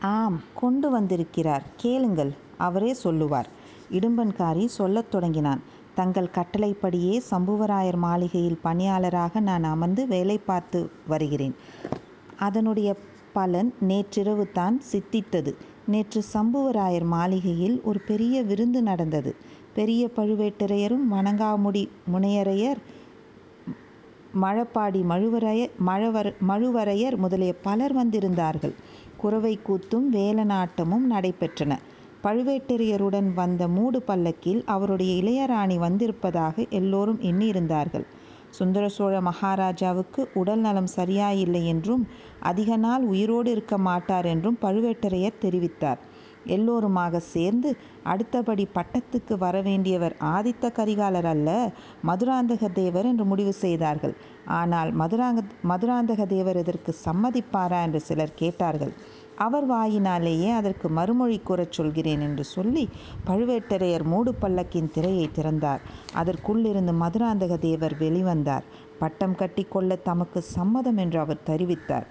ஆம் கொண்டு வந்திருக்கிறார். கேளுங்கள் அவரே சொல்லுவார். இடும்பன்காரி சொல்லத் தொடங்கினான். தங்கள் கட்டளைப்படியே சம்புவராயர் மாளிகையில் பணியாளராக நான் அமர்ந்து வேலை பார்த்து வருகிறேன். அதனுடைய பலன் நேற்றிரவு தான் சித்தித்தது. நேற்று சம்புவராயர் மாளிகையில் ஒரு பெரிய விருந்து நடந்தது. பெரிய பழுவேட்டரையரும் வணங்காமுடி முனையரையர் மழப்பாடி மழுவரைய மழவர் மழுவரையர் முதலிய பலர் வந்திருந்தார்கள். குறவை கூத்தும் வேலநாட்டமும் நடைபெற்றன. பழுவேட்டரையருடன் வந்த மூடு பல்லக்கில் அவருடைய இளையராணி வந்திருப்பதாக எல்லோரும் எண்ணியிருந்தார்கள். சுந்தர சோழ மகாராஜாவுக்கு உடல் நலம் சரியாயில்லை என்றும் அதிக நாள் உயிரோடு இருக்க மாட்டார் என்றும் பழுவேட்டரையர் தெரிவித்தார். எல்லோருமாக சேர்ந்து அடுத்தபடி பட்டத்துக்கு வரவேண்டியவர் ஆதித்த கரிகாலர் அல்ல மதுராந்தக தேவர் என்று முடிவு செய்தார்கள். ஆனால் மதுராங்க மதுராந்தக தேவர் இதற்கு சம்மதிப்பாரா என்று சிலர் கேட்டார்கள். அவர் வாயினாலேயே அதற்கு மறுமொழி கூறச் சொல்கிறேன் என்று சொல்லி பழுவேட்டரையர் மூடு பல்லக்கின் திரையை திறந்தார். அதற்குள்ளிருந்து மதுராந்தக தேவர் வெளிவந்தார். பட்டம் கட்டி கொள்ள தமக்கு சம்மதம் என்று அவர் தெரிவித்தார்.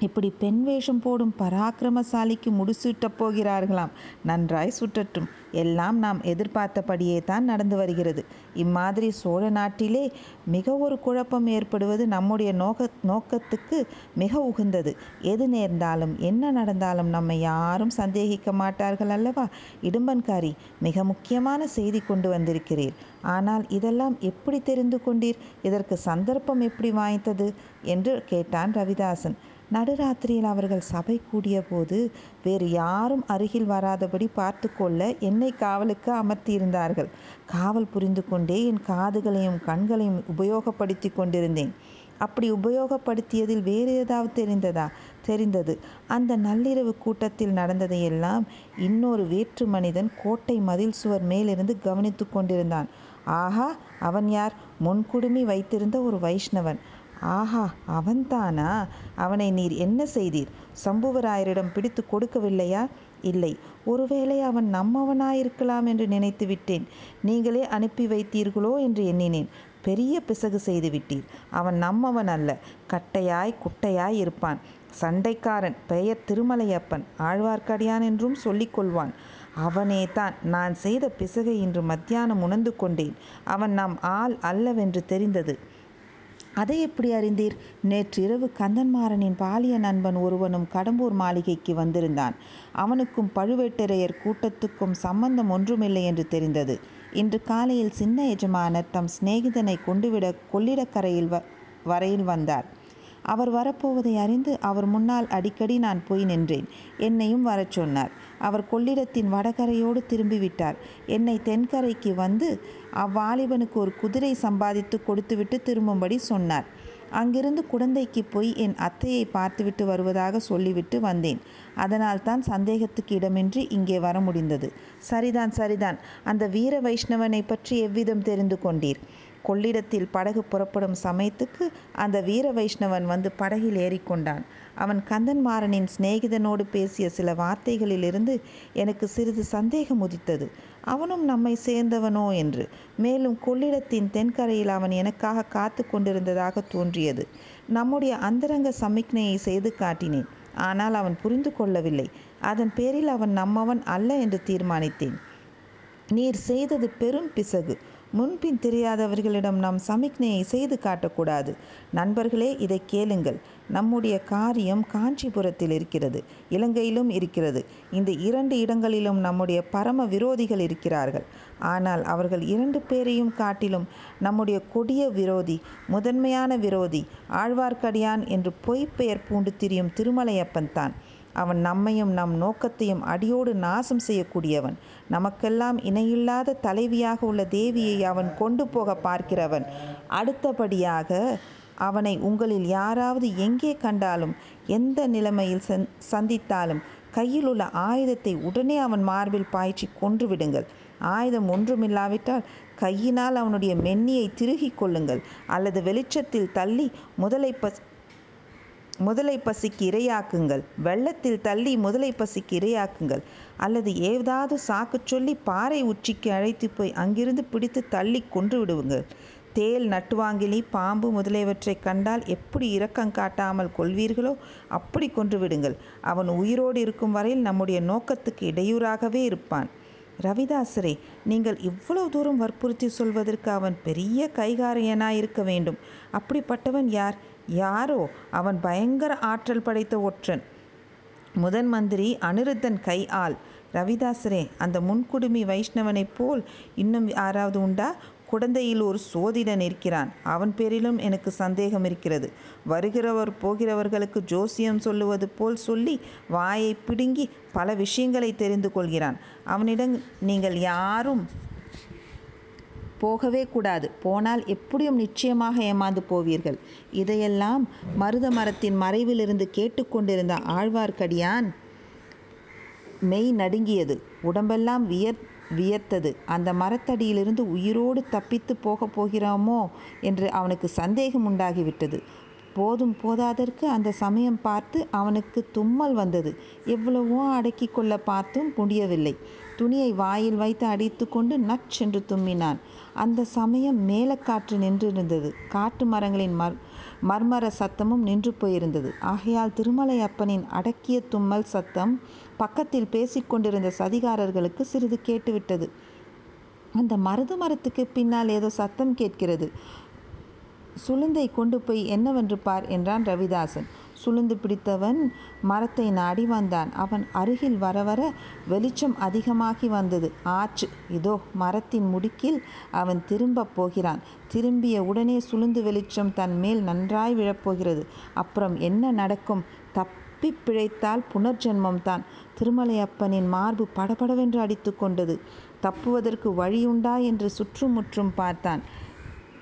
இப்படி பெண் வேஷம் போடும் பராக்கிரமசாலிக்கு முடிசூட்டப் போகிறார்களாம். நன்றாய் சுற்றட்டும். எல்லாம் நாம் எதிர்பார்த்தபடியே தான் நடந்து வருகிறது. இம்மாதிரி சோழ நாட்டிலே மிக ஒரு குழப்பம் ஏற்படுவது நம்முடைய நோக்க நோக்கத்துக்கு மிக உகந்தது. எது நேர்ந்தாலும் என்ன நடந்தாலும் நம்மை யாரும் சந்தேகிக்க மாட்டார்கள் அல்லவா? இடும்பன்காரி மிக முக்கியமான செய்தி கொண்டு வந்திருக்கிறீர். ஆனால் இதெல்லாம் எப்படி தெரிந்து கொண்டீர்? இதற்கு சந்தர்ப்பம் எப்படி வாய்த்தது? என்று கேட்டான் ரவிதாசன். நடுராத்திரியில் அவர்கள் சபை கூடிய போது வேறு யாரும் அருகில் வராதபடி பார்த்து கொள்ள என்னை காவலுக்கு அமர்த்தியிருந்தார்கள். காவல் புரிந்து கொண்டே என் காதுகளையும் கண்களையும் உபயோகப்படுத்தி கொண்டிருந்தேன். அப்படி உபயோகப்படுத்தியதில் வேறு ஏதாவது தெரிந்ததா? தெரிந்தது. அந்த நள்ளிரவு கூட்டத்தில் நடந்ததையெல்லாம் இன்னொரு வேற்று மனிதன் கோட்டை மதில் சுவர் மேலிருந்து கவனித்து கொண்டிருந்தான். ஆஹா அவன் யார்? முன்குடுமி வைத்திருந்த ஒரு வைஷ்ணவன். ஆஹா அவன்தானா? அவனை நீர் என்ன செய்தீர்? சம்புவராயரிடம் பிடித்து கொடுக்கவில்லையா? இல்லை. ஒருவேளை அவன் நம்மவனாயிருக்கலாம் என்று நினைத்து விட்டேன். நீங்களே அனுப்பி வைத்தீர்களோ என்று எண்ணினேன். பெரிய பிசகு செய்து விட்டீர். அவன் நம்மவன் அல்ல. கட்டையாய் குட்டையாய் இருப்பான். சண்டைக்காரன் பெயர் திருமலையப்பன். ஆழ்வார்க்கடியான் என்றும் சொல்லிக் கொள்வான். அவனே தான் நான் செய்த பிசகை இன்று மத்தியானம் உணர்ந்து கொண்டேன். அவன் நம் ஆள் அல்லவென்று தெரிந்தது. அதை எப்படி அறிந்தீர்? நேற்றிரவு கந்தன்மாறனின் பாலிய நண்பன் ஒருவனும் கடம்பூர் மாளிகைக்கு வந்திருந்தான். அவனுக்கும் பழுவேட்டரையர் கூட்டத்துக்கும் சம்பந்தம் ஒன்றுமில்லை என்று தெரிந்தது. இன்று காலையில் சின்ன எஜமானர் தம் சிநேகிதனை கொண்டுவிட கொள்ளிடக்கரையில் வ வரையில் வந்தார். அவர் வரப்போவதை அறிந்து அவர் முன்னால் அடிக்கடி நான் போய் நின்றேன். என்னையும் வரச் சொன்னார். அவர் கொள்ளிடத்தின் வடகரையோடு திரும்பிவிட்டார். என்னை தென்கரைக்கு வந்து அவ்வாலிபனுக்கு ஒரு குதிரை சம்பாதித்து கொடுத்துவிட்டு திரும்பும்படி சொன்னார். அங்கிருந்து குடந்தைக்கு போய் என் அத்தையை பார்த்துவிட்டு வருவதாக சொல்லிவிட்டு வந்தேன். அதனால் தான் சந்தேகத்துக்கு இடமின்றி இங்கே வர முடிந்தது. சரிதான் சரிதான். அந்த வீர வைஷ்ணவனை பற்றி எவ்விதம் தெரிந்து கொண்டீர்? கொள்ளிடத்தில் படகு புறப்படும் சமயத்துக்கு அந்த வீர வைஷ்ணவன் வந்து படகில் ஏறிக்கொண்டான். அவன் கந்தன்மாறனின் சிநேகிதனோடு பேசிய சில வார்த்தைகளிலிருந்து எனக்கு சிறிது சந்தேகம் உதித்தது. அவனும் நம்மை சேர்ந்தவனோ என்று. மேலும் கொள்ளிடத்தின் தென்கரையில் அவன் எனக்காக காத்து கொண்டிருந்ததாக தோன்றியது. நம்முடைய அந்தரங்க சமிக்ஞையை செய்து காட்டினேன். ஆனால் அவன் புரிந்து கொள்ளவில்லை. அதன் பேரில் அவன் நம்மவன் அல்ல என்று தீர்மானித்தேன். நீர் செய்தது பெரும் பிசகு. முன்பின் தெரியாதவர்களிடம் நாம் சமிக்ஞையை செய்து காட்டக்கூடாது. நண்பர்களே இதை கேளுங்கள். நம்முடைய காரியம் காஞ்சிபுரத்தில் இருக்கிறது இலங்கையிலும் இருக்கிறது. இந்த இரண்டு இடங்களிலும் நம்முடைய பரம விரோதிகள் இருக்கிறார்கள். ஆனால் அவர்கள் இரண்டு பேரையும் காட்டிலும் நம்முடைய கொடிய விரோதி முதன்மையான விரோதி ஆழ்வார்க்கடியான் என்று பொய்ப்பெயர் பூண்டு திரியும் திருமலையப்பன் தான். அவன் நம்மையும் நம் நோக்கத்தையும் அடியோடு நாசம் செய்யக்கூடியவன். நமக்கெல்லாம் இணையில்லாத தலைவியாக உள்ள தேவியை அவன் கொண்டு போக பார்க்கிறவன். அடுத்தபடியாக அவனை உங்களில் யாராவது எங்கே கண்டாலும் எந்த நிலைமையில் சந்தித்தாலும் கையில் உள்ள ஆயுதத்தை உடனே அவன் மார்பில் பாய்ச்சி கொன்று விடுங்கள். ஆயுதம் ஒன்றுமில்லாவிட்டால் கையினால் அவனுடைய மென்னியை திருகிக் கொள்ளுங்கள். அல்லது வெளிச்சத்தில் தள்ளி முதலை பஸ் முதலை பசிக்கு இரையாக்குங்கள். வெள்ளத்தில் தள்ளி முதலை பசிக்கு இரையாக்குங்கள். அல்லது ஏதாவது சாக்கு சொல்லி பாறை உச்சிக்கு அழைத்து போய் அங்கிருந்து பிடித்து தள்ளி கொன்று விடுவுங்கள் தேல் நட்டுவாங்கிலி பாம்பு முதலியவற்றைக் கண்டால் எப்படி இரக்கம் காட்டாமல் கொள்வீர்களோ அப்படி கொன்று விடுங்கள். அவன் உயிரோடு இருக்கும் வரையில் நம்முடைய நோக்கத்துக்கு இடையூறாகவே இருப்பான். ரவிதாசரே நீங்கள் இவ்வளவு தூரம் வற்புறுத்தி சொல்வதற்கு அவன் பெரிய கைகாரியனாய் இருக்க வேண்டும். அப்படிப்பட்டவன் யார்? யாரோ அவன் பயங்கர ஆற்றல் படைத்த ஒற்றன். முதன் மந்திரி அனிருத்தன் கை ஆள். ரவிதாசரே அந்த முன்குடுமி வைஷ்ணவனைப் போல் இன்னும் யாராவது உண்டா? குடந்தையில் ஒரு சோதிடன் இருக்கிறான் அவன் பேரிலும் எனக்கு சந்தேகம் இருக்கிறது. வருகிறவர் போகிறவர்களுக்கு ஜோசியம் சொல்லுவது போல் சொல்லி வாயை பிடுங்கி பல விஷயங்களை தெரிந்து கொள்கிறான். அவனிடம் நீங்கள் யாரும் போகவே கூடாது. போனால் எப்படியும் நிச்சயமாக ஏமாந்து போவீர்கள். இதையெல்லாம் மருத மரத்தின் மறைவிலிருந்து கேட்டுக்கொண்டிருந்த ஆழ்வார்க்கடியான் மெய் நடுங்கியது. உடம்பெல்லாம் வியர் வியர்த்தது. அந்த மரத்தடியிலிருந்து உயிரோடு தப்பித்து போகப் போகிறோமோ என்று அவனுக்கு சந்தேகம் உண்டாகிவிட்டது. போதும் போதாதற்கு அந்த சமயம் பார்த்து அவனுக்கு தும்மல் வந்தது. எவ்வளவோ அடக்கி கொள்ள பார்த்தும் முடியவில்லை. துணியை வாயில் வைத்து அடித்து கொண்டு நச்சென்று தும்மினான். அந்த சமயம் மேலக்காற்று நின்றிருந்தது. காட்டு மரங்களின் மர் மர்மர சத்தமும் நின்று போயிருந்தது. ஆகையால் திருமலை அப்பனின் அடக்கிய தும்மல் சத்தம் பக்கத்தில் பேசிக்கொண்டிருந்த சதிகாரர்களுக்கு சிறிது கேட்டுவிட்டது. அந்த மருது மரத்துக்கு பின்னால் ஏதோ சத்தம் கேட்கிறது. சுளுந்தை கொண்டு போய் என்னவென்று பார் என்றான் ரவிதாசன். சுளுந்து பிடித்தவன் மரத்தை நாடி வந்தான். அவன் அருகில் வர வர வெளிச்சம் அதிகமாகி வந்தது. ஆச்சு இதோ மரத்தின் முடுக்கில் அவன் திரும்பப் போகிறான். திரும்பிய உடனே சுளுந்து வெளிச்சம் தன் மேல் நன்றாய் விழப்போகிறது. அப்புறம் என்ன நடக்கும்? தப்பி பிழைத்தால் புனர்ஜென்மம்தான் திருமலையப்பனின் மார்பு படபடவென்று அடித்து கொண்டது. தப்புவதற்கு வழியுண்டா என்று சுற்றுமுற்றும் பார்த்தான்.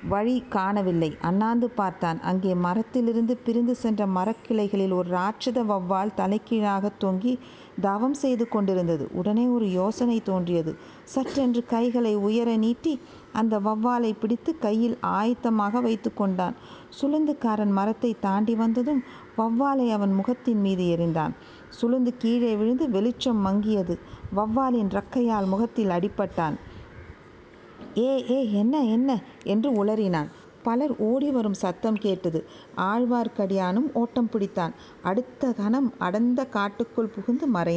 வழி காணவில்லை. அண்ணாந்து பார்த்தான். அங்கே மரத்திலிருந்து பிரிந்து சென்ற மரக்கிளைகளில் ஒரு ராட்சத வௌவால் தலைகீழாக தொங்கி தவம் செய்து கொண்டிருந்தது. உடனே ஒரு யோசனை தோன்றியது. சற்றென்று கைகளை உயர நீட்டி அந்த வௌவாலை பிடித்து கையில் ஆயத்தமாக வைத்து கொண்டான். சுளுந்துக்காரன் மரத்தை தாண்டி வந்ததும் வௌவாலை அவன் முகத்தின் மீது எறிந்தான். சுளுந்து கீழே விழுந்து வெளிச்சம் மங்கியது. வௌவாலின் ரக்கையால் முகத்தில் அடிபட்டான். ஏ ஏ என்ன என்ன? என்று உளறினான். பலர் ஓடி வரும் சத்தம் கேட்டது. ஆழ்வார்க்கடியானும் ஓட்டம் பிடித்தான். அடுத்த கணம் அடர்ந்த காட்டுக்குள் புகுந்து மறைந்தான்.